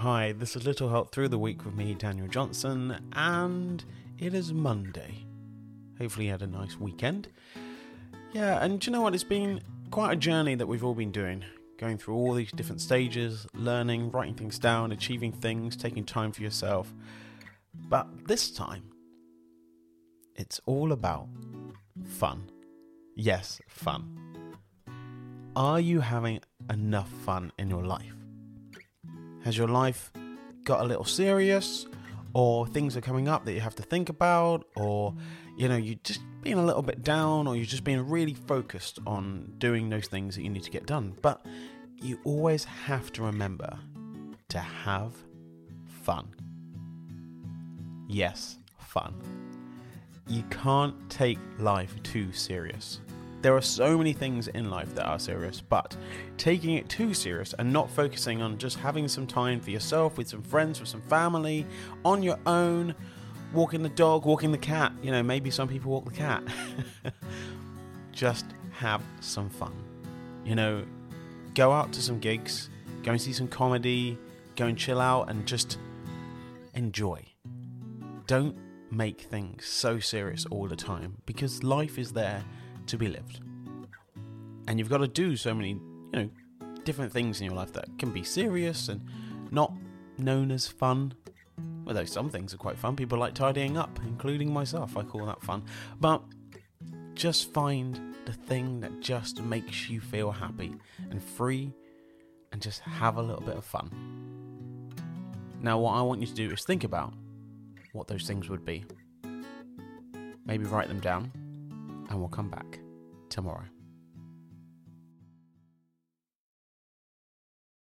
Hi, this is Little Help Through the Week with me, Daniel Johnson, and it is Monday. Hopefully, you had a nice weekend. Yeah, and you know what? It's been quite a journey that we've all been doing, going through all these different stages, learning, writing things down, achieving things, taking time for yourself. But this time, it's all about fun. Yes, fun. Are you having enough fun in your life? Has your life got a little serious? Or things are coming up that you have to think about? Or, you know, you're just being a little bit down, or you're just being really focused on doing those things that you need to get done. But you always have to remember to have fun. Yes, fun. You can't take life too serious. There are so many things in life that are serious, but taking it too serious and not focusing on just having some time for yourself with some friends, with some family, on your own, walking the dog, walking the cat, you know, maybe some people walk the cat. just have some fun. You know, go out to some gigs, go and see some comedy, go and chill out and just enjoy. Don't make things so serious all the time because life is there to be lived. And you've got to do so many, you know, different things in your life that can be serious and not known as fun. Although some things are quite fun. People like tidying up, including myself. I call that fun. But just find the thing that just makes you feel happy and free and just have a little bit of fun. Now, what I want you to do is think about what those things would be. Maybe write them down and we'll come back tomorrow.